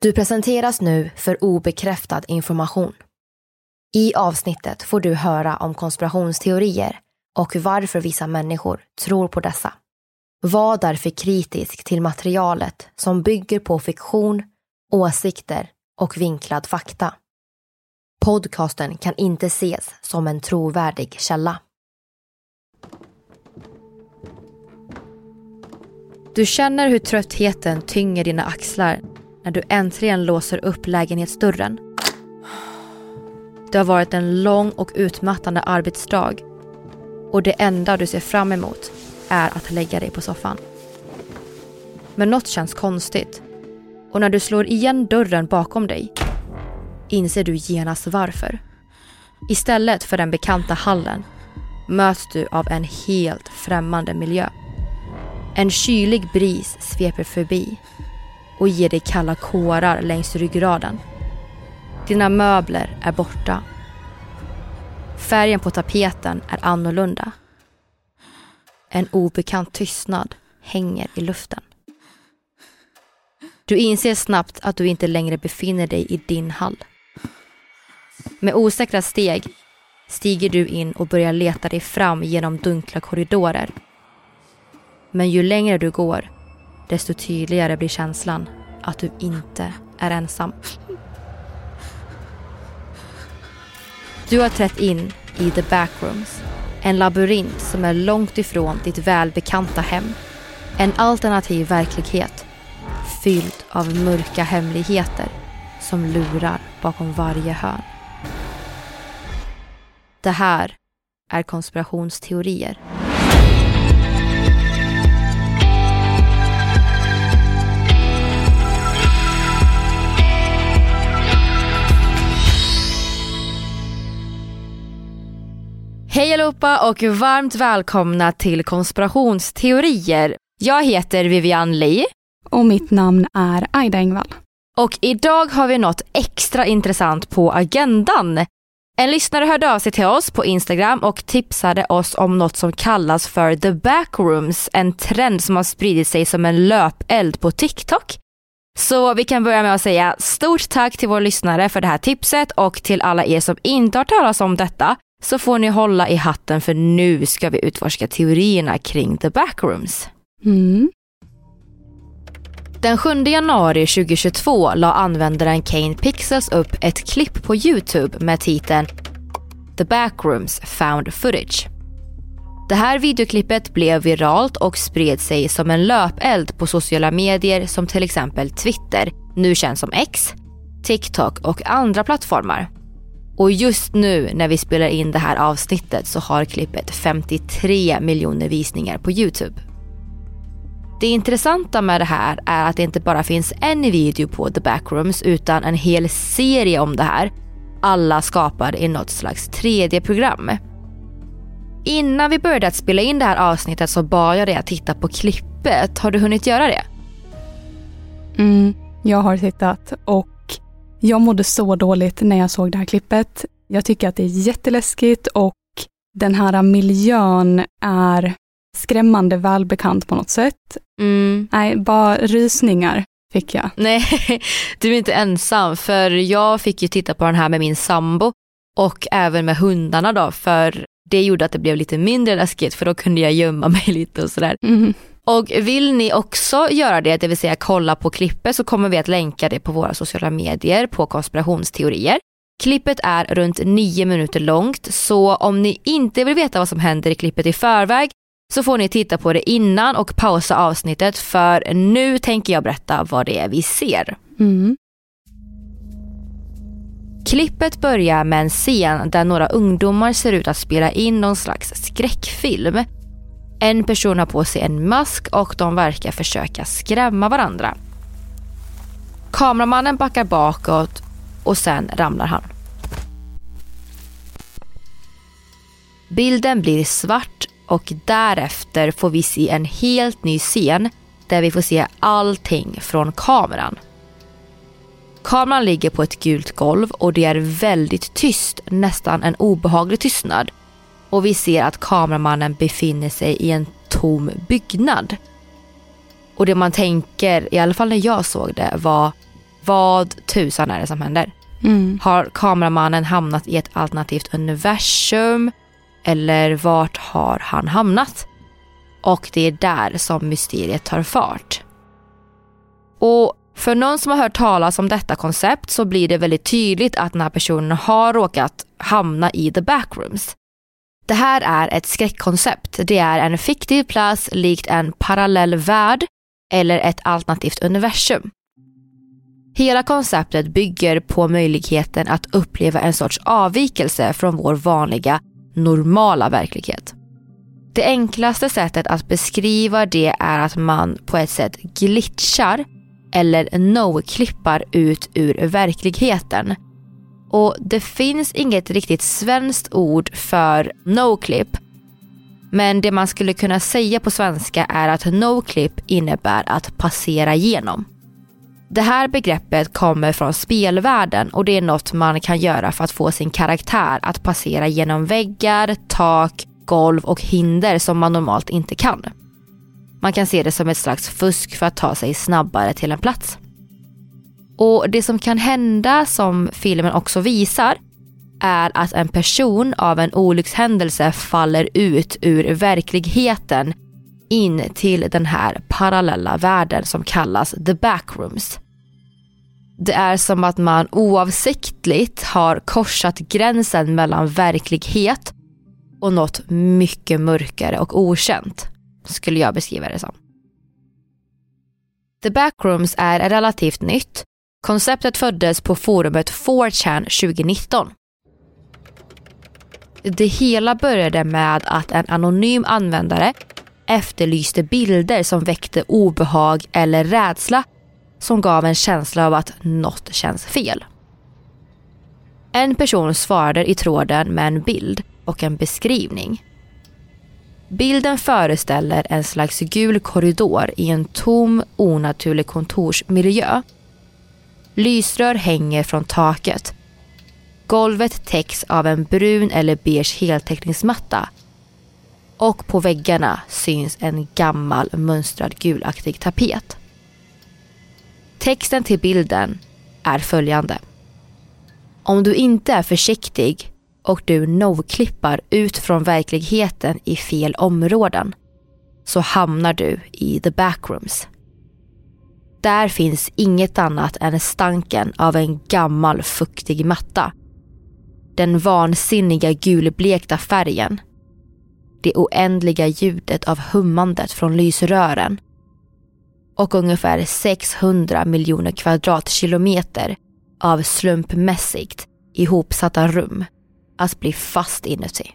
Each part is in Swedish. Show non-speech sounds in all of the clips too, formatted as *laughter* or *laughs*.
Du presenteras nu för obekräftad information. I avsnittet får du höra om konspirationsteorier och varför vissa människor tror på dessa. Var därför kritisk till materialet som bygger på fiktion, åsikter och vinklad fakta. Podcasten kan inte ses som en trovärdig källa. Du känner hur tröttheten tynger dina axlar när du äntligen låser upp lägenhetsdörren. Det har varit en lång och utmattande arbetsdag och det enda du ser fram emot är att lägga dig på soffan. Men något känns konstigt och när du slår igen dörren bakom dig inser du genast varför. Istället för den bekanta hallen möts du av en helt främmande miljö. En kylig bris sveper förbi och ger dig kalla kårar längs ryggraden. Dina möbler är borta. Färgen på tapeten är annorlunda. En obekant tystnad hänger i luften. Du inser snabbt att du inte längre befinner dig i din hall. Med osäkra steg stiger du in och börjar leta dig fram genom dunkla korridorer. Men ju längre du går, desto tydligare blir känslan att du inte är ensam. Du har trätt in i The Backrooms. En labyrint som är långt ifrån ditt välbekanta hem. En alternativ verklighet fylld av mörka hemligheter som lurar bakom varje hörn. Det här är konspirationsteorier. Hej allihopa och varmt välkomna till konspirationsteorier. Jag heter Vivian Lee. Och mitt namn är Aida Engvall. Och idag har vi något extra intressant på agendan. En lyssnare hörde av sig till oss på Instagram och tipsade oss om något som kallas för the backrooms, en trend som har spridit sig som en löpeld på TikTok. Så vi kan börja med att säga stort tack till vår lyssnare för det här tipset och till alla er som inte har talat om detta så får ni hålla i hatten för nu ska vi utforska teorierna kring the backrooms. Mm. Den 7 januari 2022 la användaren Kane Pixels upp ett klipp på Youtube med titeln The Backrooms Found Footage. Det här videoklippet blev viralt och spred sig som en löpeld på sociala medier som till exempel Twitter, nu känd som X, TikTok och andra plattformar. Och just nu när vi spelar in det här avsnittet så har klippet 53 miljoner visningar på Youtube. Det intressanta med det här är att det inte bara finns en video på The Backrooms utan en hel serie om det här. Alla skapade i något slags 3D-program. innan vi började att spela in det här avsnittet så bad jag dig att titta på klippet. Har du hunnit göra det? Mm, jag har tittat och jag mådde så dåligt när jag såg det här klippet. Jag tycker att det är jätteläskigt och den här miljön är skrämmande välbekant på något sätt. Mm. Nej, bara rysningar fick jag. Nej, *laughs* du är inte ensam för jag fick ju titta på den här med min sambo och även med hundarna då för det gjorde att det blev lite mindre läskigt för då kunde jag gömma *laughs* mig lite och sådär. Mm. Och vill ni också göra det, det vill säga kolla på klippet så kommer vi att länka det på våra sociala medier på konspirationsteorier. Klippet är runt nio minuter långt så om ni inte vill veta vad som händer i klippet i förväg så får ni titta på det innan och pausa avsnittet för nu tänker jag berätta vad det är vi ser. Mm. Klippet börjar med en scen där några ungdomar ser ut att spela in någon slags skräckfilm. En person har på sig en mask och de verkar försöka skrämma varandra. Kameramannen backar bakåt och sen ramlar han. Bilden blir svart och därefter får vi se en helt ny scen där vi får se allting från kameran. Kameran ligger på ett gult golv och det är väldigt tyst, nästan en obehaglig tystnad. Och vi ser att kameramannen befinner sig i en tom byggnad. Och det man tänker, i alla fall när jag såg det, var vad tusan är det som händer? Mm. Har kameramannen hamnat i ett alternativt universum? Eller vart har han hamnat? Och det är där som mysteriet tar fart. Och för någon som har hört talas om detta koncept så blir det väldigt tydligt att den här personen har råkat hamna i the backrooms. Det här är ett skräckkoncept. Det är en fiktiv plats likt en parallell värld eller ett alternativt universum. Hela konceptet bygger på möjligheten att uppleva en sorts avvikelse från vår vanliga, normala verklighet. Det enklaste sättet att beskriva det är att man på ett sätt glitchar eller no-klippar ut ur verkligheten. Och det finns inget riktigt svenskt ord för noclip. Men det man skulle kunna säga på svenska är att noclip innebär att passera igenom. Det här begreppet kommer från spelvärlden och det är något man kan göra för att få sin karaktär att passera genom väggar, tak, golv och hinder som man normalt inte kan. Man kan se det som ett slags fusk för att ta sig snabbare till en plats. Och det som kan hända, som filmen också visar, är att en person av en olyckshändelse faller ut ur verkligheten in till den här parallella världen som kallas the backrooms. Det är som att man oavsiktligt har korsat gränsen mellan verklighet och något mycket mörkare och okänt, skulle jag beskriva det som. The Backrooms är relativt nytt. Konceptet föddes på forumet 4chan 2019. Det hela började med att en anonym användare efterlyste bilder som väckte obehag eller rädsla som gav en känsla av att något känns fel. En person svarade i tråden med en bild och en beskrivning. Bilden föreställer en slags gul korridor i en tom, onaturlig kontorsmiljö. Lysrör hänger från taket. Golvet täcks av en brun eller beige heltäckningsmatta och på väggarna syns en gammal mönstrad gulaktig tapet. Texten till bilden är följande. Om du inte är försiktig och du no-klippar ut från verkligheten i fel områden så hamnar du i the backrooms. Där finns inget annat än stanken av en gammal fuktig matta. Den vansinniga gulblekta färgen. Det oändliga ljudet av hummandet från lysrören. Och ungefär 600 miljoner kvadratkilometer av slumpmässigt ihopsatta rum att bli fast inuti.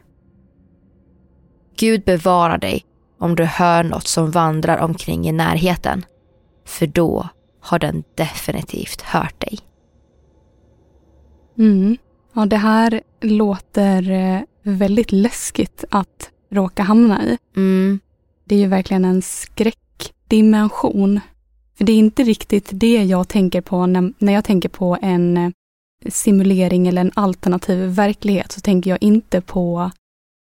Gud bevarar dig om du hör något som vandrar omkring i närheten. För då har den definitivt hört dig. Mm. Ja, det här låter eh, väldigt läskigt att råka hamna i. Mm. Det är ju verkligen en skräckdimension. För det är inte riktigt det jag tänker på när, när jag tänker på en eh, simulering eller en alternativ verklighet så tänker jag inte på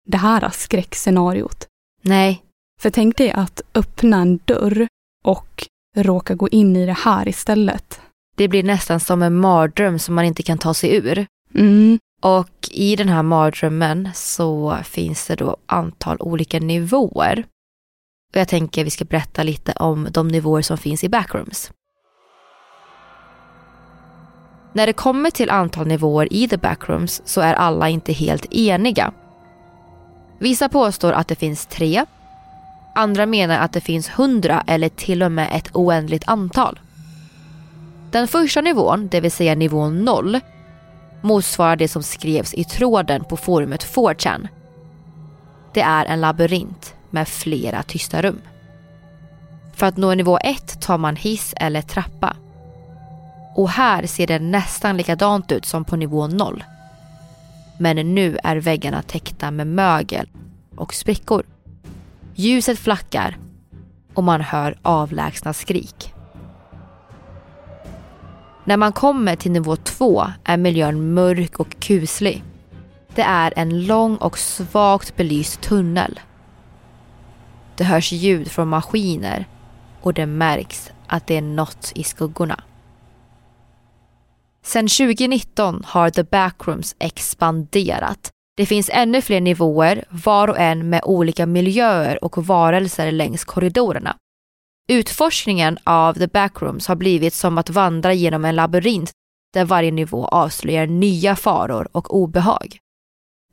det här skräckscenariot. Nej. För tänk dig att öppna en dörr och råka gå in i det här istället. Det blir nästan som en mardröm som man inte kan ta sig ur. Mm, Och i den här mardrömmen så finns det då antal olika nivåer. Och jag tänker vi ska berätta lite om de nivåer som finns i backrooms. När det kommer till antal nivåer i the backrooms så är alla inte helt eniga. Vissa påstår att det finns tre. Andra menar att det finns hundra eller till och med ett oändligt antal. Den första nivån, det vill säga nivå noll, motsvarar det som skrevs i tråden på forumet 4chan. Det är en labyrint med flera tysta rum. För att nå nivå 1 tar man hiss eller trappa. Och här ser det nästan likadant ut som på nivå 0. Men nu är väggarna täckta med mögel och sprickor. Ljuset flackar och man hör avlägsna skrik. När man kommer till nivå 2 är miljön mörk och kuslig. Det är en lång och svagt belyst tunnel. Det hörs ljud från maskiner och det märks att det är något i skuggorna. Sedan 2019 har The Backrooms expanderat. Det finns ännu fler nivåer, var och en med olika miljöer och varelser längs korridorerna. Utforskningen av The Backrooms har blivit som att vandra genom en labyrint där varje nivå avslöjar nya faror och obehag.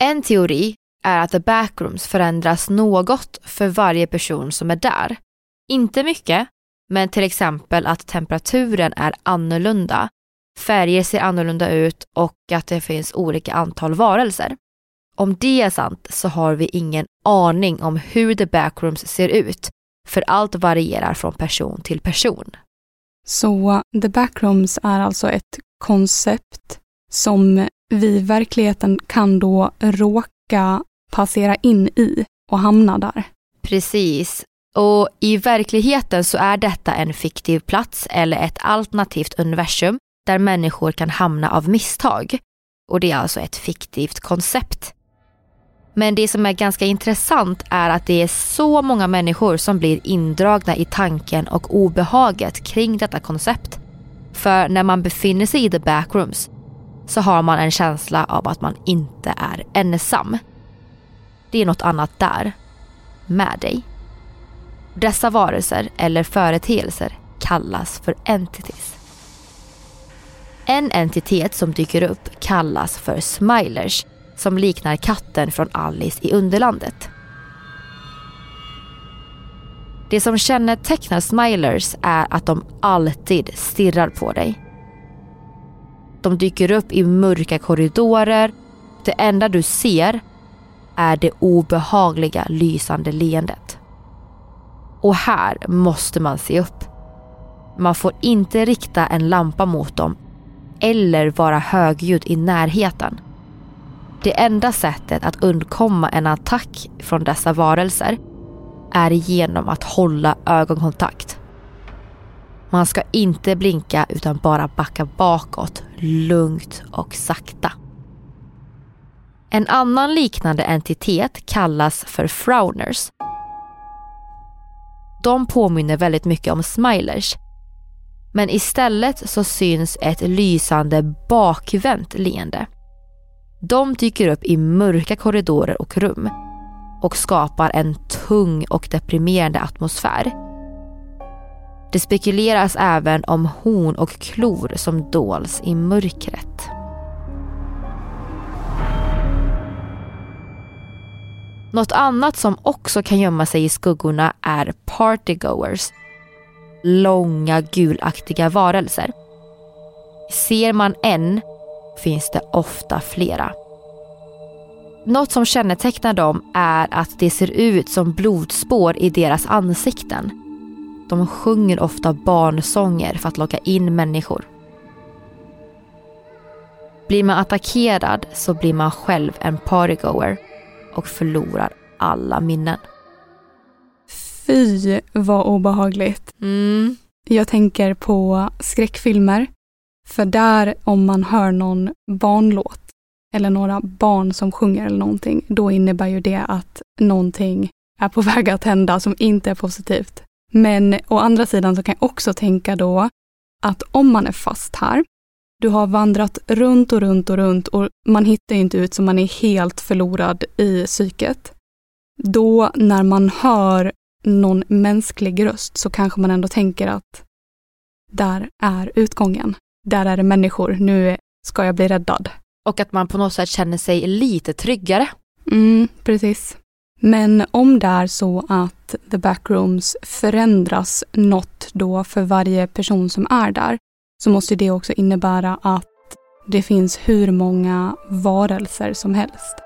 En teori är att The Backrooms förändras något för varje person som är där. Inte mycket, men till exempel att temperaturen är annorlunda, färger ser annorlunda ut och att det finns olika antal varelser. Om det är sant så har vi ingen aning om hur The Backrooms ser ut, för allt varierar från person till person. Så The Backrooms är alltså ett koncept som vi i verkligheten kan då råka passera in i och hamna där. Precis. Och i verkligheten så är detta en fiktiv plats eller ett alternativt universum där människor kan hamna av misstag. Och det är alltså ett fiktivt koncept. Men det som är ganska intressant är att det är så många människor som blir indragna i tanken och obehaget kring detta koncept. För när man befinner sig i the backrooms så har man en känsla av att man inte är ensam. Det är något annat där, med dig. Dessa varelser eller företeelser kallas för entities. En entitet som dyker upp kallas för smilers som liknar katten från Alice i Underlandet. Det som kännetecknar smilers är att de alltid stirrar på dig. De dyker upp i mörka korridorer. Det enda du ser är det obehagliga lysande leendet. Och här måste man se upp. Man får inte rikta en lampa mot dem eller vara högljudd i närheten. Det enda sättet att undkomma en attack från dessa varelser är genom att hålla ögonkontakt. Man ska inte blinka utan bara backa bakåt lugnt och sakta. En annan liknande entitet kallas för frowners. De påminner väldigt mycket om smilers. Men istället så syns ett lysande bakvänt leende. De dyker upp i mörka korridorer och rum och skapar en tung och deprimerande atmosfär. Det spekuleras även om horn och klor som dols i mörkret. Något annat som också kan gömma sig i skuggorna är partygoers. Långa gulaktiga varelser. Ser man en finns det ofta flera. Något som kännetecknar dem är att det ser ut som blodspår i deras ansikten. De sjunger ofta barnsånger för att locka in människor. Blir man attackerad så blir man själv en partygoer och förlorar alla minnen. Fy vad obehagligt. Mm. Jag tänker på skräckfilmer. För där om man hör någon barnlåt eller några barn som sjunger eller någonting, då innebär ju det att någonting är på *laughs* väg att hända som inte är positivt. Men å andra sidan så kan jag också tänka då att om man är fast här, du har vandrat runt och runt och runt och man hittar inte ut så man är helt förlorad i psyket. Då när man hör någon mänsklig röst så kanske man ändå tänker att där är utgången. Där är det människor, nu ska jag bli räddad. Och att man på något sätt känner sig lite tryggare. Mm, precis. Men om det är så att the backrooms förändras något då för varje person som är där så måste det också innebära att det finns hur många varelser som helst.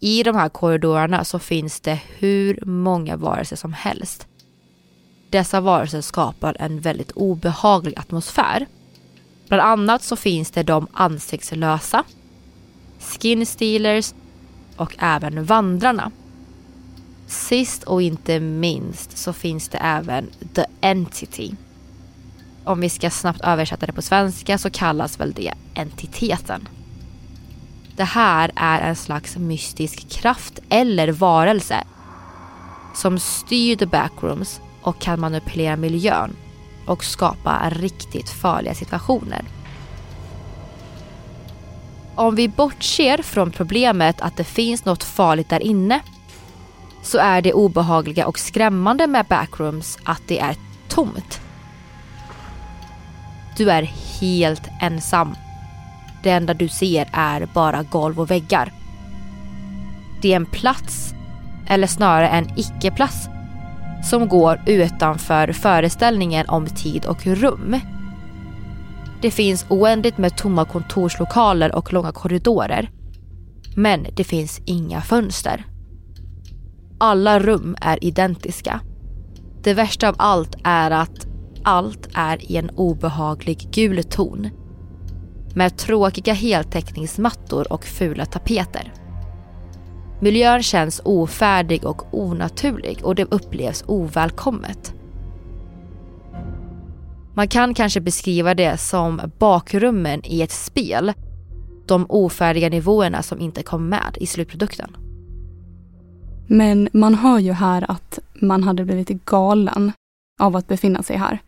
I de här korridorerna så finns det hur många varelser som helst. Dessa varelser skapar en väldigt obehaglig atmosfär. Bland annat så finns det de ansiktslösa, skin stealers och även vandrarna. Sist och inte minst så finns det även the entity. Om vi ska snabbt översätta det på svenska så kallas väl det entiteten. Det här är en slags mystisk kraft eller varelse som styr the backrooms och kan manipulera miljön och skapa riktigt farliga situationer. Om vi bortser från problemet att det finns något farligt där inne så är det obehagliga och skrämmande med backrooms att det är tomt. Du är helt ensam det enda du ser är bara golv och väggar. Det är en plats, eller snarare en icke-plats, som går utanför föreställningen om tid och rum. Det finns oändligt med tomma kontorslokaler och långa korridorer. Men det finns inga fönster. Alla rum är identiska. Det värsta av allt är att allt är i en obehaglig gul ton med tråkiga heltäckningsmattor och fula tapeter. Miljön känns ofärdig och onaturlig och det upplevs ovälkommet. Man kan kanske beskriva det som bakrummen i ett spel. De ofärdiga nivåerna som inte kom med i slutprodukten. Men man hör ju här att man hade blivit galen av att befinna sig här.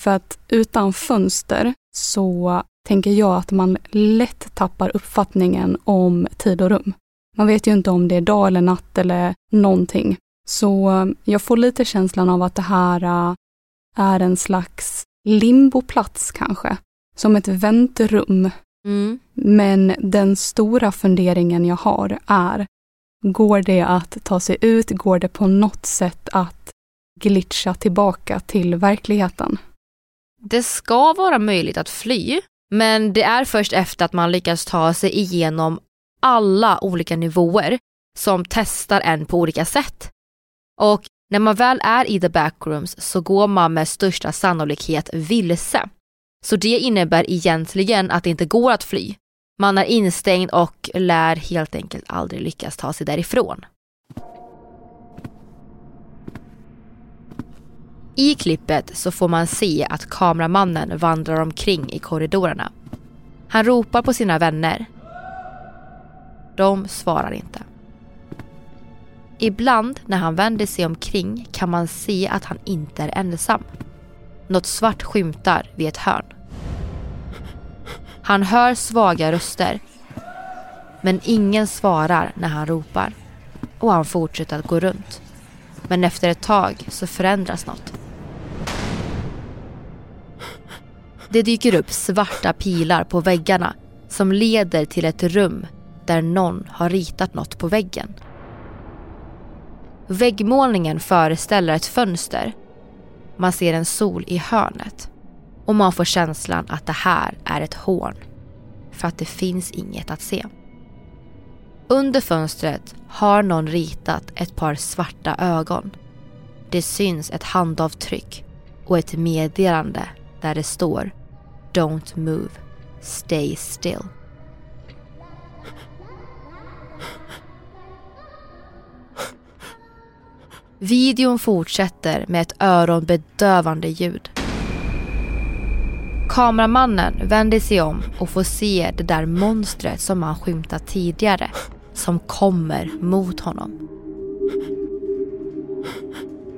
För att utan fönster så tänker jag att man lätt tappar uppfattningen om tid och rum. Man vet ju inte om det är dag eller natt eller någonting. Så eh, jag får lite känslan av att det här eh, är en slags limboplats kanske. som ett väntrum. Mm. Men den stora funderingen jag har är, går det att ta sig ut? Går det på något sätt att glitcha tillbaka till verkligheten? Det ska vara möjligt att fly, men det är först efter att man lyckas ta sig igenom alla olika nivåer som testar en på olika sätt. Och när man väl är i the backrooms så går man med största sannolikhet vilse. Så det innebär egentligen att det inte går att fly. Man är instängd och lär helt enkelt aldrig lyckas ta sig därifrån. I klippet så får man se att kameramannen vandrar omkring i korridorerna. Han ropar på sina vänner. De svarar inte. Ibland när han vänder sig omkring kan man se att han inte är ensam. Något svart skymtar vid ett hörn. Han hör svaga röster. Men ingen svarar när han ropar. Och han fortsätter att gå runt. Men efter ett tag så förändras något. Det dyker upp svarta pilar på väggarna som leder till ett rum där någon har ritat något på väggen. Väggmålningen föreställer ett fönster. Man ser en sol i hörnet och man får känslan att det här är ett hån för att det finns inget att se. Under fönstret har någon ritat ett par svarta ögon. Det syns ett handavtryck och ett meddelande där det står Don't move, stay still. Videon fortsätter med ett öronbedövande ljud. Kameramannen vänder sig om och får se det där monstret som han skymtat tidigare som kommer mot honom.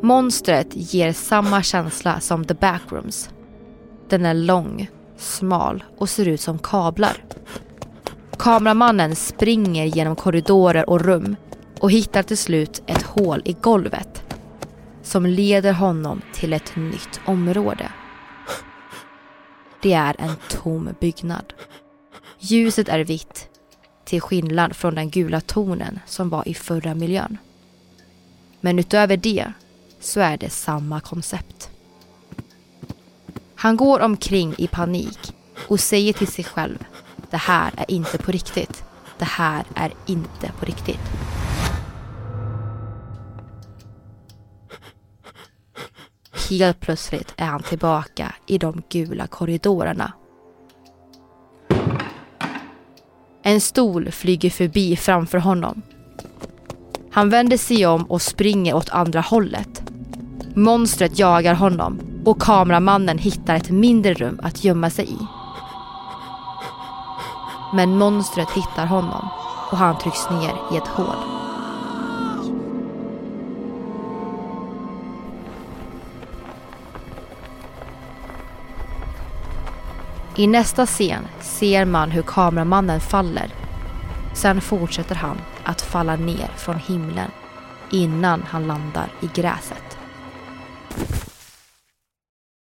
Monstret ger samma känsla som The Backrooms. Den är lång, smal och ser ut som kablar. Kameramannen springer genom korridorer och rum och hittar till slut ett hål i golvet som leder honom till ett nytt område. Det är en tom byggnad. Ljuset är vitt till skillnad från den gula tonen som var i förra miljön. Men utöver det så är det samma koncept. Han går omkring i panik och säger till sig själv det här är inte på riktigt. Det här är inte på riktigt. Helt plötsligt är han tillbaka i de gula korridorerna. En stol flyger förbi framför honom. Han vänder sig om och springer åt andra hållet. Monstret jagar honom och kameramannen hittar ett mindre rum att gömma sig i. Men monstret hittar honom och han trycks ner i ett hål. I nästa scen ser man hur kameramannen faller. Sen fortsätter han att falla ner från himlen innan han landar i gräset.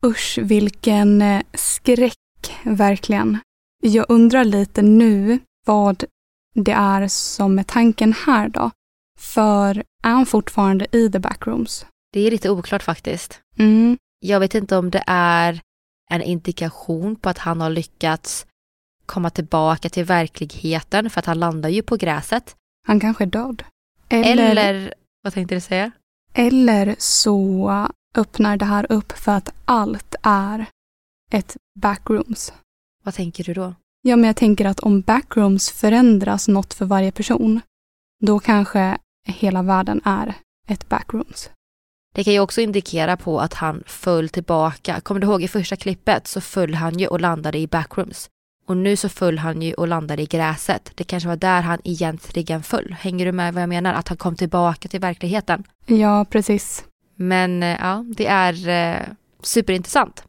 Usch, vilken eh, skräck, verkligen. Jag undrar lite nu vad det är som är tanken här då. För är han fortfarande i the backrooms? Det är lite oklart faktiskt. Mm. Jag vet inte om det är en indikation på att han har lyckats komma tillbaka till verkligheten för att han landar ju på gräset. Han kanske är död. Eller, Eller vad tänkte du säga? Eller så öppnar det här upp för att allt är ett backrooms. Vad tänker du då? Ja, men jag tänker att om backrooms förändras något för varje person, då kanske hela världen är ett backrooms. Det kan ju också indikera på att han föll tillbaka. Kommer du ihåg i första klippet så föll han ju och landade i backrooms. Och nu så föll han ju och landade i gräset. Det kanske var där han egentligen föll. Hänger du med vad jag menar? Att han kom tillbaka till verkligheten. Ja, precis. Men eh, ja, det är eh, superintressant.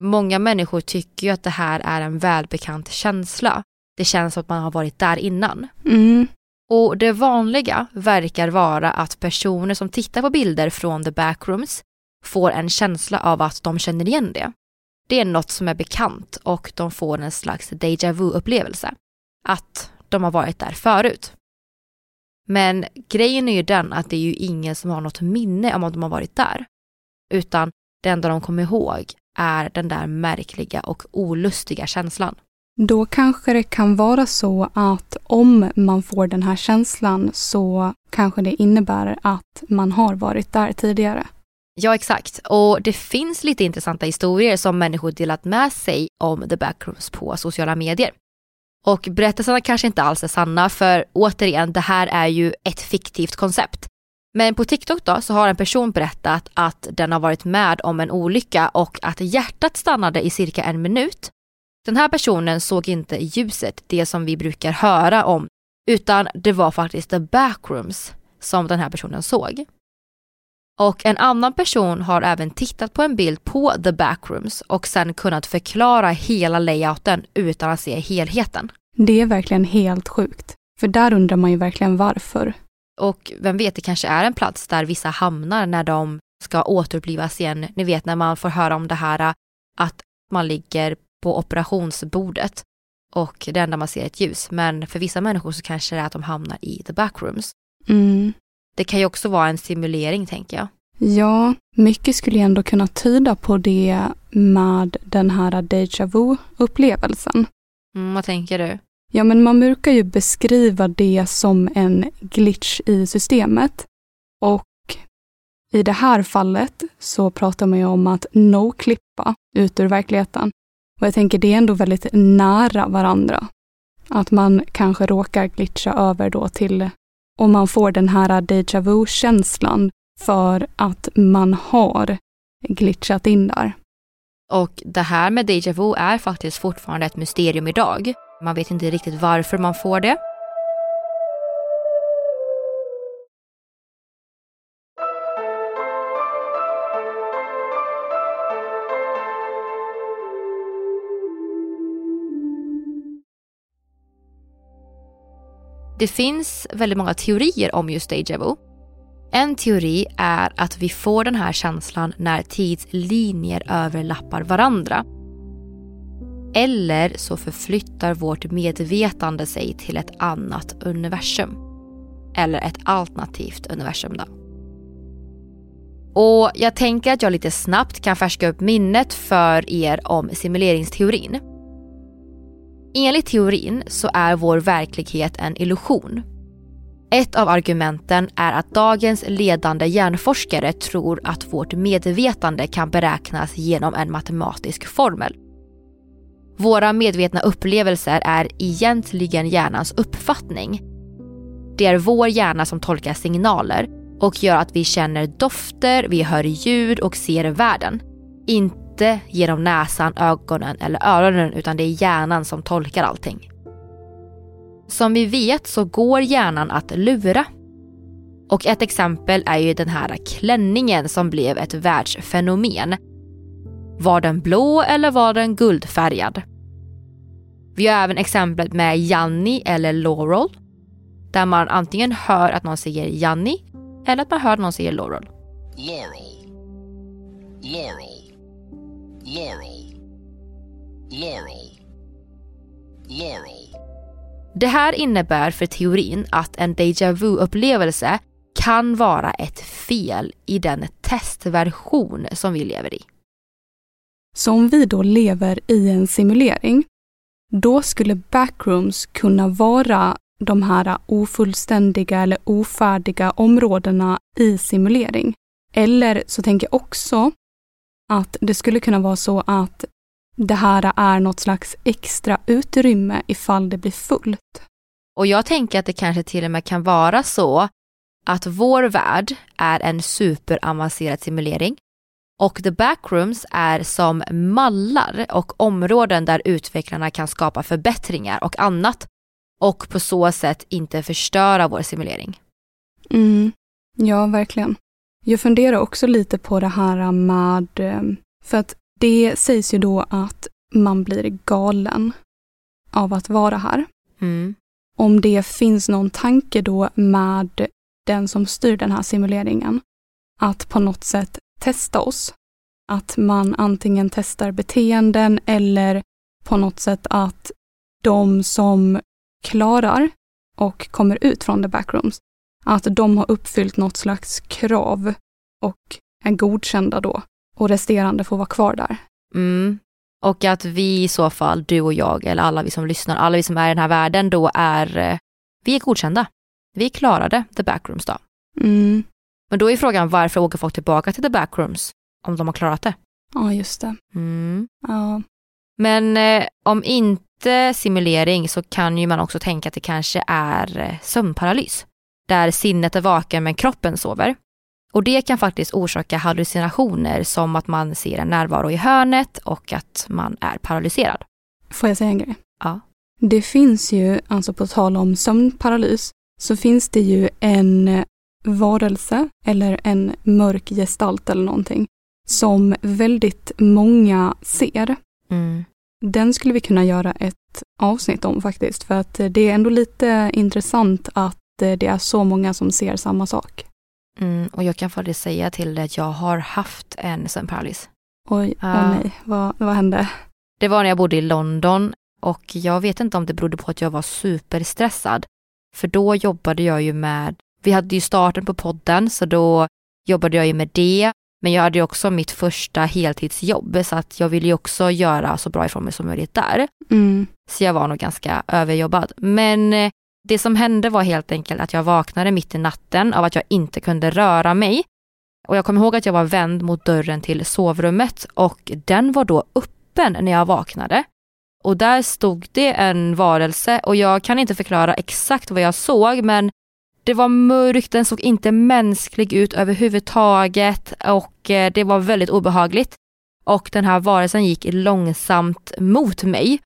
Många människor tycker ju att det här är en välbekant känsla. Det känns som att man har varit där innan. Mm. Och det vanliga verkar vara att personer som tittar på bilder från the backrooms får en känsla av att de känner igen det. det är något som är bekant och de får en slags déjà vu-upplevelse. Att de har varit där förut. Men grejen är ju den att det är ju ingen som har något minne om att de har varit där. Utan det enda de kommer ihåg är den där märkliga och olustiga känslan. Då kanske det kan vara så att om man får den här känslan så kanske det innebär att man har varit där tidigare. Ja, exakt. Och det finns lite intressanta historier som människor delat med sig om The Backrooms på sociala medier. Och berättelserna kanske inte alls är sanna för återigen, det här är ju ett fiktivt koncept. Men på TikTok då så har en person berättat att den har varit med om en olycka och att hjärtat stannade i cirka en minut. Den här personen såg inte ljuset, det som vi brukar höra om, utan det var faktiskt the backrooms som den här personen såg. Och en annan person har även tittat på en bild på the backrooms och sen kunnat förklara hela layouten utan att se helheten. Det är verkligen helt sjukt. För där undrar man ju verkligen varför. Och vem vet, det kanske är en plats där vissa hamnar när de ska återupplivas igen. Ni vet när man får höra om det här att man ligger på operationsbordet och det enda man ser är ett ljus. Men för vissa människor så kanske det är att de hamnar i the backrooms. Mm. Det kan ju också vara en simulering tänker jag. Ja, mycket skulle ändå kunna tyda på det med den här déjà vu-upplevelsen. Mm, vad tänker du? Ja, men man brukar ju beskriva det som en glitch i systemet. Och i det här fallet så pratar man ju om att no-klippa ut ur verkligheten. Och jag tänker det är ändå väldigt nära varandra. Att man kanske råkar glitcha över då till, och man får den här deja vu-känslan för att man har glitchat in där. Och det här med deja vu är faktiskt fortfarande ett mysterium idag. Man vet inte riktigt varför man får det. Det finns väldigt många teorier om just deja vu. En teori är att vi får den här känslan när tidslinjer överlappar varandra. Eller så förflyttar vårt medvetande sig till ett annat universum. Eller ett alternativt universum då. Och jag tänker att jag lite snabbt kan färska upp minnet för er om simuleringsteorin. Enligt teorin så är vår verklighet en illusion. Ett av argumenten är att dagens ledande hjärnforskare tror att vårt medvetande kan beräknas genom en matematisk formel. Våra medvetna upplevelser är egentligen hjärnans uppfattning. Det är vår hjärna som tolkar signaler och gör att vi känner dofter, vi hör ljud och ser världen. Inte genom näsan, ögonen eller öronen utan det är hjärnan som tolkar allting. Som vi vet så går hjärnan att lura. Och ett exempel är ju den här klänningen som blev ett världsfenomen. Var den blå eller var den guldfärgad? Vi har även exemplet med Janni eller Laurel. Där man antingen hör att någon säger Janni eller att man hör att någon säger Laurel. Laurel. Laurel. Laurel. Laurel. Laurel. Det här innebär för teorin att en déjà vu-upplevelse kan vara ett fel i den testversion som vi lever i. Så om vi då lever i en simulering, då skulle backrooms kunna vara de här ofullständiga eller ofärdiga områdena i simulering. Eller så tänker jag också att det skulle kunna vara så att det här är något slags extra utrymme ifall det blir fullt. Och jag tänker att det kanske till och med kan vara så att vår värld är en superavancerad simulering och the backrooms är som mallar och områden där utvecklarna kan skapa förbättringar och annat och på så sätt inte förstöra vår simulering. Mm. Ja, verkligen. Jag funderar också lite på det här med, eh, för att det sägs ju då att man blir galen av att vara här. Mm. Om det finns någon tanke då med den som styr den här simuleringen, att på något sätt testa oss. att man antingen testar beteenden eller på något sätt att de som klarar och kommer ut från the backrooms, att de har uppfyllt något slags krav och är godkända då och resterande får vara kvar där. Mm. Och att vi i så fall, du och jag eller alla vi som lyssnar, alla vi som är i den här världen då är, eh, vi är godkända. Vi klarade the backrooms då. Mm. Men då är frågan varför åker folk tillbaka till the backrooms om de har klarat det? Ja, just det. Mm. Ja. Men eh, om inte simulering så kan ju man också tänka att det kanske är eh, sömnparalys. Där sinnet är vaken men kroppen sover. Och det kan faktiskt orsaka hallucinationer som att man ser en närvaro i hörnet och att man är paralyserad. Får jag säga en grej? Ja. Det finns ju, alltså på tal om sömnparalys, så finns det ju en varelse eller en mörk gestalt eller någonting som väldigt många ser. Mm. Den skulle vi kunna göra ett avsnitt om faktiskt, för att det är ändå lite intressant att det är så många som ser samma sak. Mm, och jag kan faktiskt säga till dig att jag har haft en sömnparalys. Oj, åh nej, vad, vad hände? Det var när jag bodde i London och jag vet inte om det berodde på att jag var superstressad. För då jobbade jag ju med, vi hade ju starten på podden så då jobbade jag ju med det. Men jag hade ju också mitt första heltidsjobb så att jag ville ju också göra så bra ifrån mig som möjligt där. Mm. Så jag var nog ganska överjobbad. Men eh, det som hände var helt enkelt att jag vaknade mitt i natten av att jag inte kunde röra mig. Och jag kommer ihåg att jag var vänd mot dörren till sovrummet och den var då öppen när jag vaknade. Och där stod det en varelse och jag kan inte förklara exakt vad jag såg men det var mörkt, den såg inte mänsklig ut överhuvudtaget och eh, det var väldigt obehagligt. Och den här varelsen gick långsamt mot mig.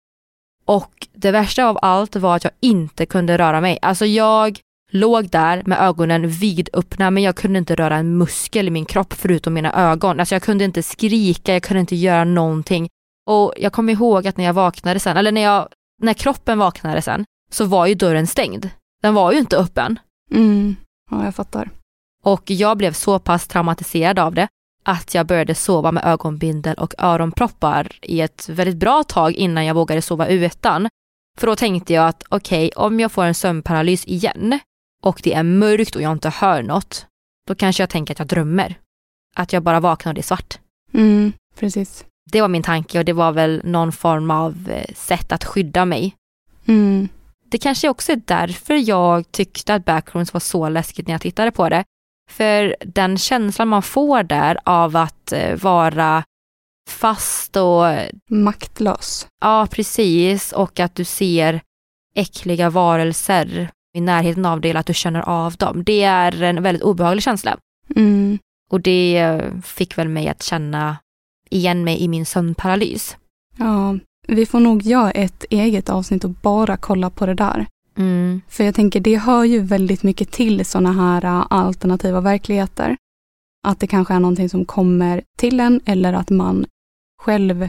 Och det värsta av allt var att jag inte kunde röra mig. Alltså jag låg där med ögonen vidöppna men jag kunde inte röra en muskel i min kropp förutom mina ögon. Alltså jag kunde inte skrika, jag kunde inte göra någonting. Och jag kommer ihåg att när jag vaknade sen, eller när, jag, när kroppen vaknade sen, så var ju dörren stängd. Den var ju inte öppen. Mm. Ja, jag fattar. Och jag blev så pass traumatiserad av det att jag började sova med ögonbindel och öronproppar i ett väldigt bra tag innan jag vågade sova utan. För då tänkte jag att okej, om jag får en sömnparalys igen och det är mörkt och jag inte hör något, då kanske jag tänker att jag drömmer. Att jag bara vaknar och det är svart. Mm, precis. Det var min tanke och det var väl någon form av eh, sätt att skydda mig. Mm. Det kanske också är därför jag tyckte att Backrooms var så läskigt när jag tittade på det. För den känslan man får där av att eh, vara fast och Maktlös. ja precis och att du ser äckliga varelser i närheten av dig eller att du känner av dem. Det är en väldigt obehaglig känsla Mm. och det eh, fick väl mig att känna igen mig i min sömnparalys. Ja, vi får nog göra ett eget avsnitt och bara kolla på det där. Mm. För jag tänker, det hör ju väldigt mycket till sådana här ä, alternativa verkligheter. Att det kanske är någonting som kommer till en eller att man själv...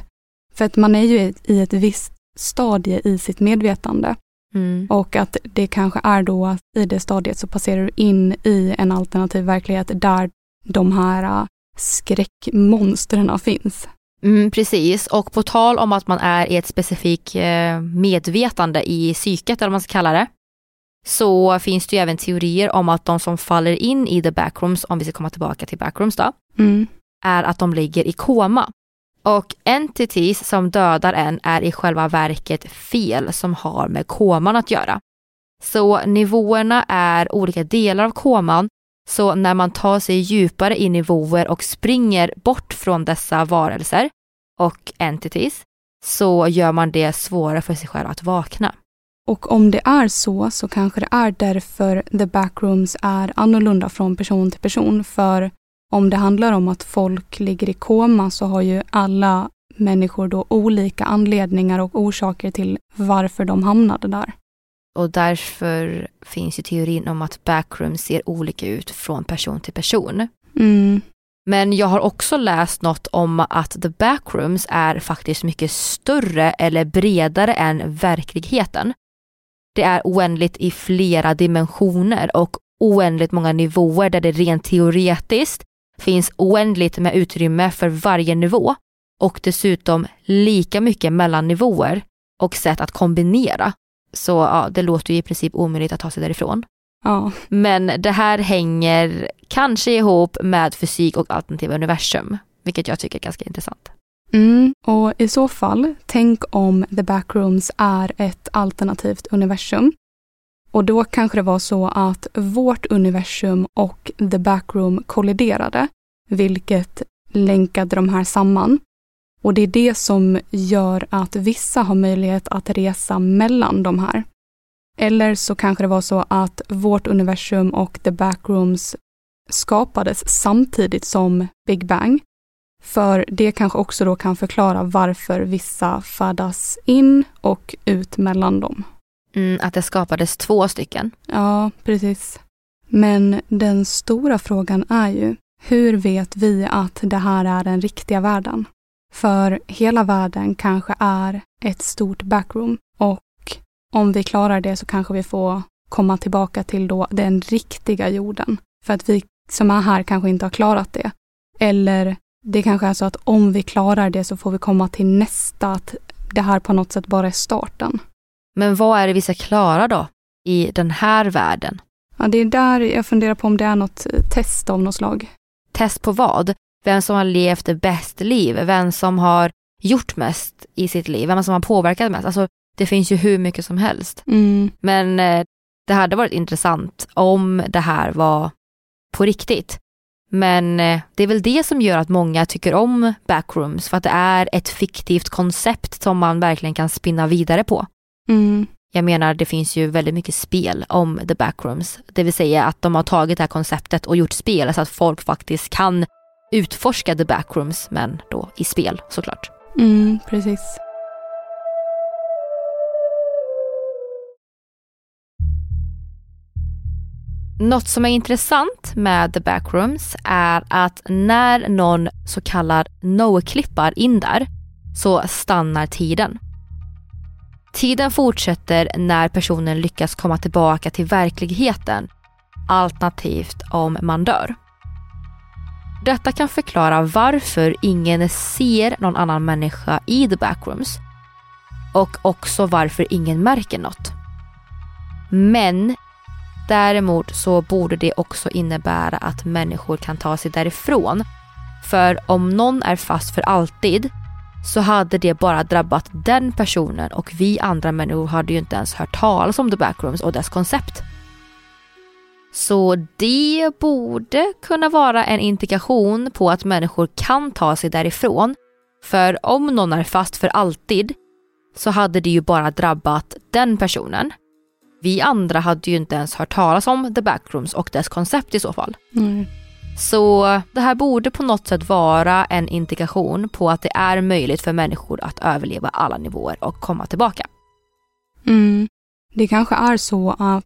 För att man är ju i- ett visst stadie i sitt medvetande. Mm. Och att det kanske är då att i det stadiet så passerar du in i en alternativ verklighet där de här ä, skräckmonstren finns. Mm, precis, och på tal om att man är i ett specifikt eh, medvetande i psyket, eller vad man ska kalla det, så finns det ju även teorier om att de som faller in i the backrooms, om vi ska komma tillbaka till backrooms då, Mm. är att de ligger i koma. Och entities som dödar en är i själva verket fel som har med koman att göra. Så nivåerna är olika delar av koman, så när man tar sig djupare i nivåer och springer bort från dessa varelser och entities så gör man det svårare för sig själv att vakna. Och om det är så, så kanske det är därför the backrooms är annorlunda från person till person. För om det handlar om att folk ligger i koma så har ju alla människor då olika anledningar och orsaker till varför de hamnade där. Och därför finns ju teorin om att backrooms ser olika ut från person till person. Mm. Men jag har också läst något om att the backrooms är faktiskt mycket större eller bredare än verkligheten. Det är oändligt i flera dimensioner och oändligt många nivåer där det rent teoretiskt finns oändligt med utrymme för varje nivå och dessutom lika mycket mellannivåer och sätt att kombinera. Så ja, det låter ju i princip omöjligt att ta sig därifrån. Ja. Men det här hänger kanske ihop med fysik och alternativa universum, vilket jag tycker är ganska intressant. Mm, och i så fall, tänk om The Backrooms är ett alternativt universum. Och då kanske det var så att vårt universum och The Backroom kolliderade, vilket länkade de här samman. Och det är det som gör att vissa har möjlighet att resa mellan de här. Eller så kanske det var så att vårt universum och The Backrooms skapades samtidigt som Big Bang. För det kanske också då kan förklara varför vissa färdas in och ut mellan dem. Mm, att det skapades två stycken. Ja, precis. Men den stora frågan är ju, hur vet vi att det här är den riktiga världen? För hela världen kanske är ett stort backroom och om vi klarar det så kanske vi får komma tillbaka till då den riktiga jorden. För att vi som är här kanske inte har klarat det. Eller det kanske är så att om vi klarar det så får vi komma till nästa, att det här på något sätt bara är starten. Men vad är det vi ska klara då i den här världen? Ja, det är där jag funderar på om det är något test av något slag. Test på vad? Vem som har levt bäst liv? Vem som har gjort mest i sitt liv? Vem som har påverkat mest? Alltså, det finns ju hur mycket som helst. Mm. Men eh, det hade varit intressant om det här var på riktigt. Men eh, det är väl det som gör att många tycker om backrooms, för att det är ett fiktivt koncept som man verkligen kan spinna vidare på. Mm. Jag menar, det finns ju väldigt mycket spel om the backrooms, det vill säga att de har tagit det här konceptet och gjort spel så att folk faktiskt kan utforska the backrooms, men då i spel såklart. Mm, precis. Något som är intressant med The Backrooms är att när någon så kallad no-klippar in där så stannar tiden. Tiden fortsätter när personen lyckas komma tillbaka till verkligheten alternativt om man dör. Detta kan förklara varför ingen ser någon annan människa i The Backrooms och också varför ingen märker något. Men Däremot så borde det också innebära att människor kan ta sig därifrån. För om någon är fast för alltid så hade det bara drabbat den personen och vi andra människor hade ju inte ens hört talas om The Backrooms och dess koncept. Så det borde kunna vara en indikation på att människor kan ta sig därifrån. För om någon är fast för alltid så hade det ju bara drabbat den personen. Vi andra hade ju inte ens hört talas om The Backrooms och dess koncept i så fall. Mm. Så det här borde på något sätt vara en indikation på att det är möjligt för människor att överleva alla nivåer och komma tillbaka. Mm. Det kanske är så att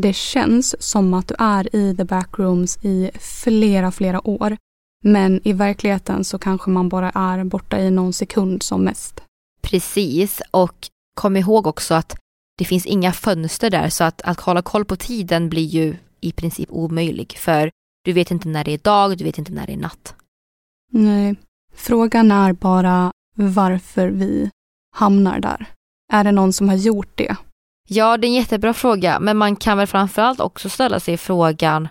det känns som att du är i the backrooms i flera, flera år. Men i verkligheten så kanske man bara är borta i någon sekund som mest. Precis, och kom ihåg också att det finns inga fönster där så att, att hålla koll på tiden blir ju i princip omöjlig för du vet inte när det är dag, du vet inte när det är natt. Nej, frågan är bara varför vi hamnar där. Är det någon som har gjort det? Ja, det är en jättebra fråga, men man kan väl framförallt också ställa sig frågan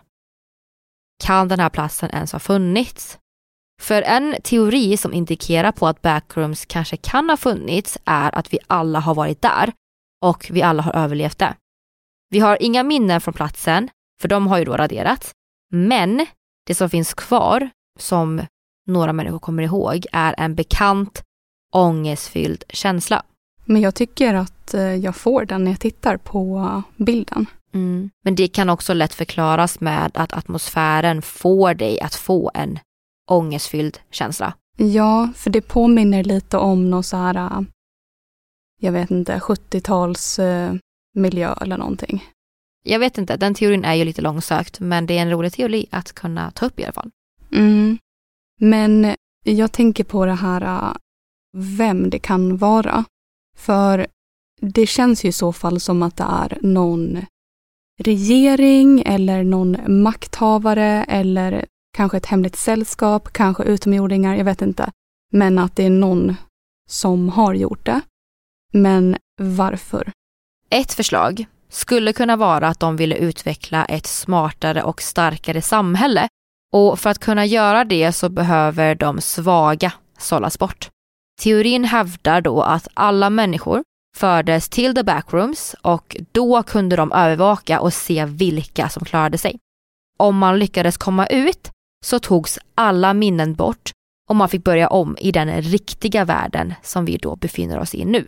kan den här platsen ens ha funnits? För en teori som indikerar på att backrooms kanske kan ha funnits är att vi alla har varit där och vi alla har överlevt det. Vi har inga minnen från platsen, för de har ju då raderats. Men det som finns kvar, som några människor kommer ihåg, är en bekant ångestfylld känsla. Men jag tycker att eh, jag får den när jag tittar på bilden. Mm. Men det kan också lätt förklaras med att atmosfären får dig att få en ångestfylld känsla. Ja, för det påminner lite om någon så här jag vet inte, 70-tals eh, miljö eller någonting. Jag vet inte, den teorin är ju lite långsökt, men det är en rolig teori att kunna ta upp i alla fall. Mm. Men jag tänker på det här, eh, vem det kan vara. För det känns ju i så fall som att det är någon regering eller någon makthavare eller kanske ett hemligt sällskap, kanske utomjordingar, jag vet inte. Men att det är någon som har gjort det. Men varför? Ett förslag skulle kunna vara att de ville utveckla ett smartare och starkare samhälle. Och för att kunna göra det så behöver de svaga sållas bort. Teorin hävdar då att alla människor fördes till the backrooms och då kunde de övervaka och se vilka som klarade sig. Om man lyckades komma ut så togs alla minnen bort och man fick börja om i den riktiga världen som vi då befinner oss i nu.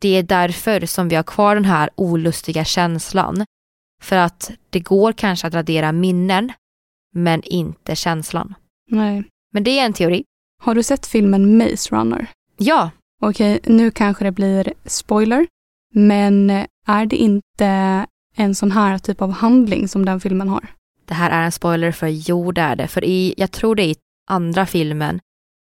Det är därför som vi har kvar den här olustiga känslan. För att det går kanske att radera minnen, men inte känslan. Nej. Men det är en teori. Har du sett filmen Maze Runner? Ja. Okej, nu kanske det blir spoiler, men är det inte en sån här typ av handling som den filmen har? Det här är en spoiler för jo det är det. För i, jag tror det är i andra filmen,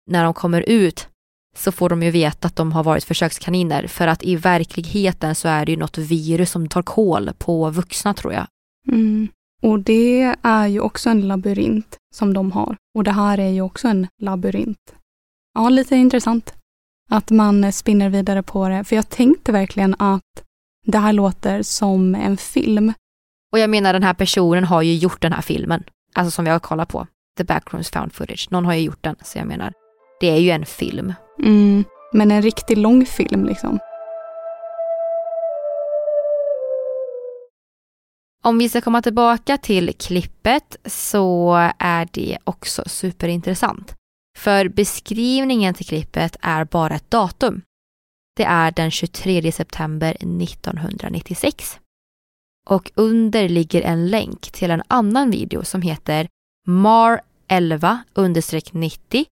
när de kommer ut så får de ju veta att de har varit försökskaniner för att i verkligheten så är det ju något virus som tar kål på vuxna tror jag. Mm. Och det är ju också en labyrint som de har. Och det här är ju också en labyrint. Ja, lite intressant att man spinner vidare på det. För jag tänkte verkligen att det här låter som en film. Och jag menar den här personen har ju gjort den här filmen. Alltså som vi har kollat på. The Backrooms Found Footage. Någon har ju gjort den, så jag menar. Det är ju en film. Mm, men en riktigt lång film liksom. Om vi ska komma tillbaka till klippet så är det också superintressant. För beskrivningen till klippet är bara ett datum. Det är den 23 september 1996. Och under ligger en länk till en annan video som heter MAR 11 90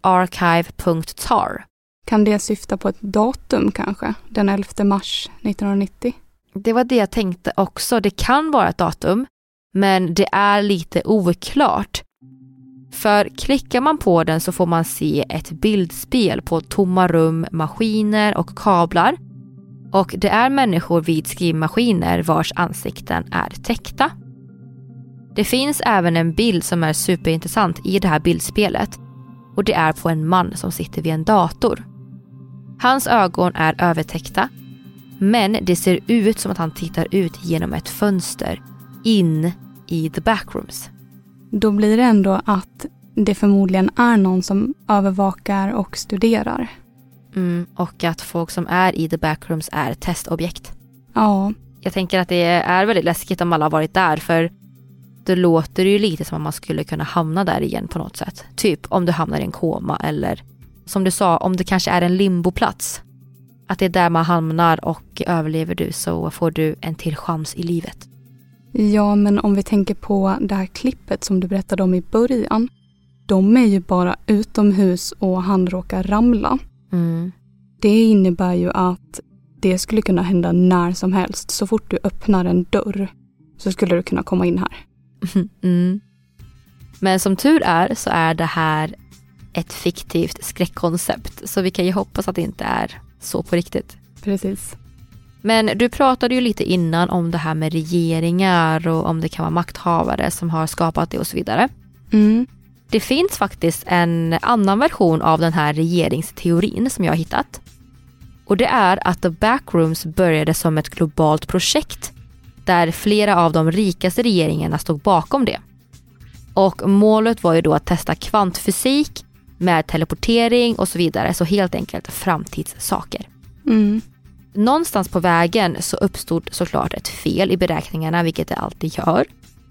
archive.tar. Kan det syfta på ett datum kanske? Den 11 mars 1990? Det var det jag tänkte också. Det kan vara ett datum, men det är lite oklart. För klickar man på den så får man se ett bildspel på tomma rum, maskiner och kablar. Och det är människor vid skrivmaskiner vars ansikten är täckta. Det finns även en bild som är superintressant i det här bildspelet och det är på en man som sitter vid en dator. Hans ögon är övertäckta men det ser ut som att han tittar ut genom ett fönster in i the backrooms. Då blir det ändå att det förmodligen är någon som övervakar och studerar. Mm, och att folk som är i the backrooms är testobjekt. Ja. Jag tänker att det är väldigt läskigt om alla har varit där för då låter det ju lite som att man skulle kunna hamna där igen på något sätt. Typ om du hamnar i en koma eller som du sa, om det kanske är en limboplats. Att det är där man hamnar och överlever du så får du en till chans i livet. Ja, men om vi tänker på det här klippet som du berättade om i början. De är ju bara utomhus och han råkar ramla. Mm. Det innebär ju att det skulle kunna hända när som helst. Så fort du öppnar en dörr så skulle du kunna komma in här. *laughs* Mm. Men som tur är så är det här ett fiktivt skräckkoncept. Så vi kan ju hoppas att det inte är så på riktigt. Precis. Men du pratade ju lite innan om det här med regeringar och om det kan vara makthavare som har skapat det och så vidare. Mm. Det finns faktiskt en annan version av den här regeringsteorin som jag har hittat. Och det är att The Backrooms började som ett globalt projekt där flera av de rikaste regeringarna stod bakom det. Och målet var ju då att testa kvantfysik med teleportering och så vidare, så helt enkelt framtidssaker. Mm. Någonstans på vägen så uppstod såklart ett fel i beräkningarna, vilket det alltid gör.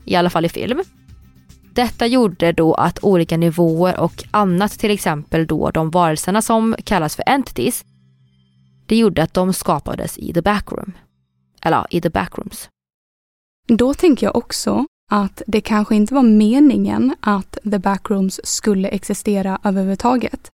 I alla fall i film. Detta gjorde då att olika nivåer och annat, till exempel då de varelserna som kallas för entities, det gjorde att de skapades i the backroom. Eller i the backrooms. Då tänker jag också att det kanske inte var meningen att the backrooms skulle existera överhuvudtaget.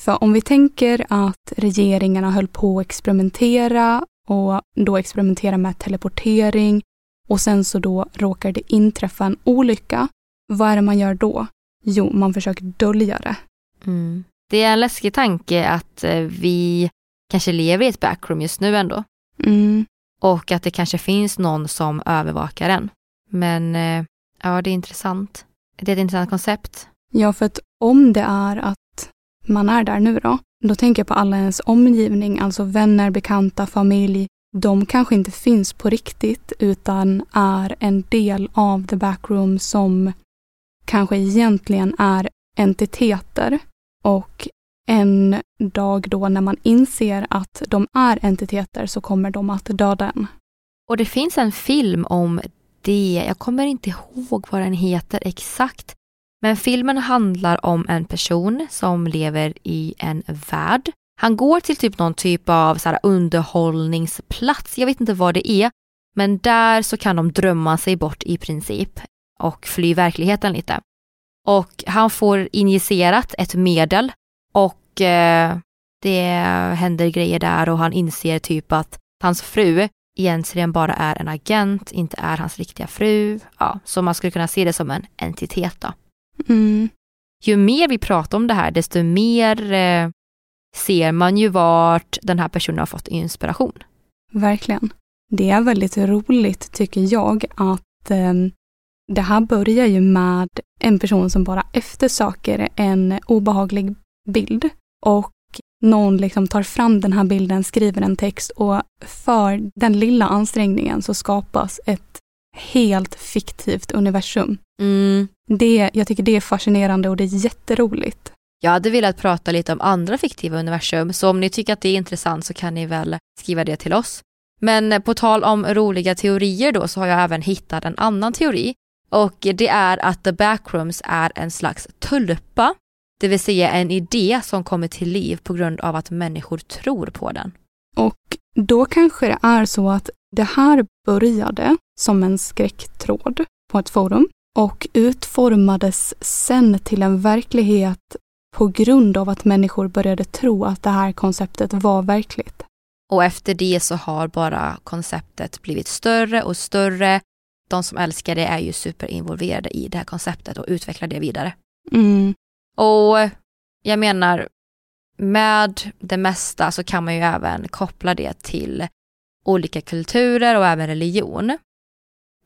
För om vi tänker att regeringarna höll på att experimentera och då experimentera med teleportering och sen så då råkar det inträffa en olycka. Vad är det man gör då? Jo, man försöker dölja det. Mm. Det är en läskig tanke att eh, vi kanske lever i ett backroom just nu ändå. Mm. Och att det kanske finns någon som övervakar en. Men eh, ja, det är intressant. Det är ett intressant koncept. Ja, för att om det är att man är där nu då, då tänker jag på alla ens omgivning, alltså vänner, bekanta, familj. De kanske inte finns på riktigt utan är en del av the backroom som kanske egentligen är entiteter. Och en dag då när man inser att de är entiteter så kommer de att döda en. Och det finns en film om det. Jag kommer inte ihåg vad den heter exakt. Men filmen handlar om en person som lever i en värld. Han går till typ någon typ av så underhållningsplats. Jag vet inte vad det är. Men där så kan de drömma sig bort i princip och fly verkligheten lite. Och han får injicerat ett medel och eh, det händer grejer där och han inser typ att hans fru egentligen bara är en agent, inte är hans riktiga fru. Ja, så man skulle kunna se det som en entitet då. Mm. Ju mer vi pratar om det här, desto mer eh, ser man ju vart den här personen har fått inspiration. Verkligen. Det är väldigt roligt tycker jag att eh, det här börjar ju med en person som bara eftersöker en obehaglig bild och någon liksom tar fram den här bilden, skriver en text och för den lilla ansträngningen så skapas ett helt fiktivt universum. Mm. Det, jag tycker det är fascinerande och det är jätteroligt. Jag hade velat prata lite om andra fiktiva universum, så om ni tycker att det är intressant så kan ni väl skriva det till oss. Men på tal om roliga teorier då så har jag även hittat en annan teori och det är att the backrooms är en slags tulpa det vill säga en idé som kommer till liv på grund av att människor tror på den. Och då kanske det är så att det här började som en skräcktråd på ett forum och utformades sen till en verklighet på grund av att människor började tro att det här konceptet var verkligt. Och efter det så har bara konceptet blivit större och större. De som älskar det är ju superinvolverade i det här konceptet och utvecklar det vidare. Mm. Och jag menar, med det mesta så kan man ju även koppla det till olika kulturer och även religion.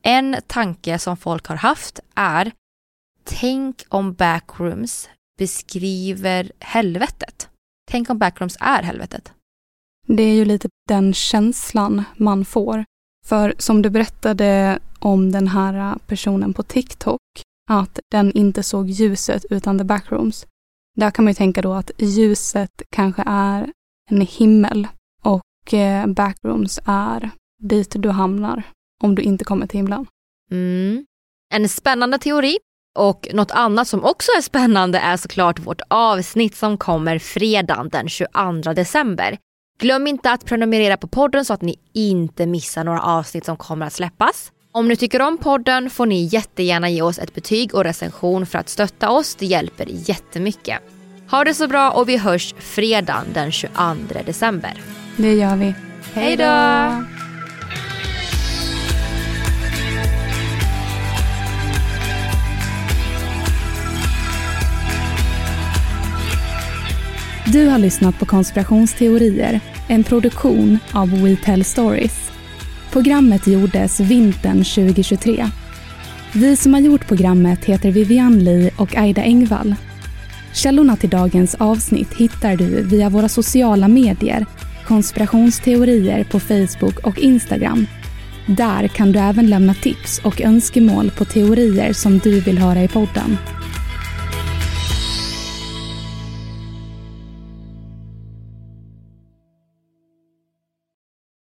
En tanke som folk har haft är, tänk om backrooms beskriver helvetet. Tänk om backrooms är helvetet. Det är ju lite den känslan man får. För som du berättade om den här personen på TikTok att den inte såg ljuset utan the backrooms. Där kan man ju tänka då att ljuset kanske är en himmel och eh, backrooms är dit du hamnar om du inte kommer till himlen. Mm. En spännande teori och något annat som också är spännande är såklart vårt avsnitt som kommer fredagen den 22 december. Glöm inte att prenumerera på podden så att ni inte missar några avsnitt som kommer att släppas. Om ni tycker om podden får ni jättegärna ge oss ett betyg och recension för att stötta oss. Det hjälper jättemycket. Ha det så bra och vi hörs fredagen den 22 december. Det gör vi. Hej då! Du har lyssnat på Konspirationsteorier, en produktion av We Tell Stories. Programmet gjordes vintern 2023. Vi som har gjort programmet heter Vivian Lee och Aida Engvall. Källorna till dagens avsnitt hittar du via våra sociala medier, konspirationsteorier på Facebook och Instagram. Där kan du även lämna tips och önskemål på teorier som du vill höra i podden.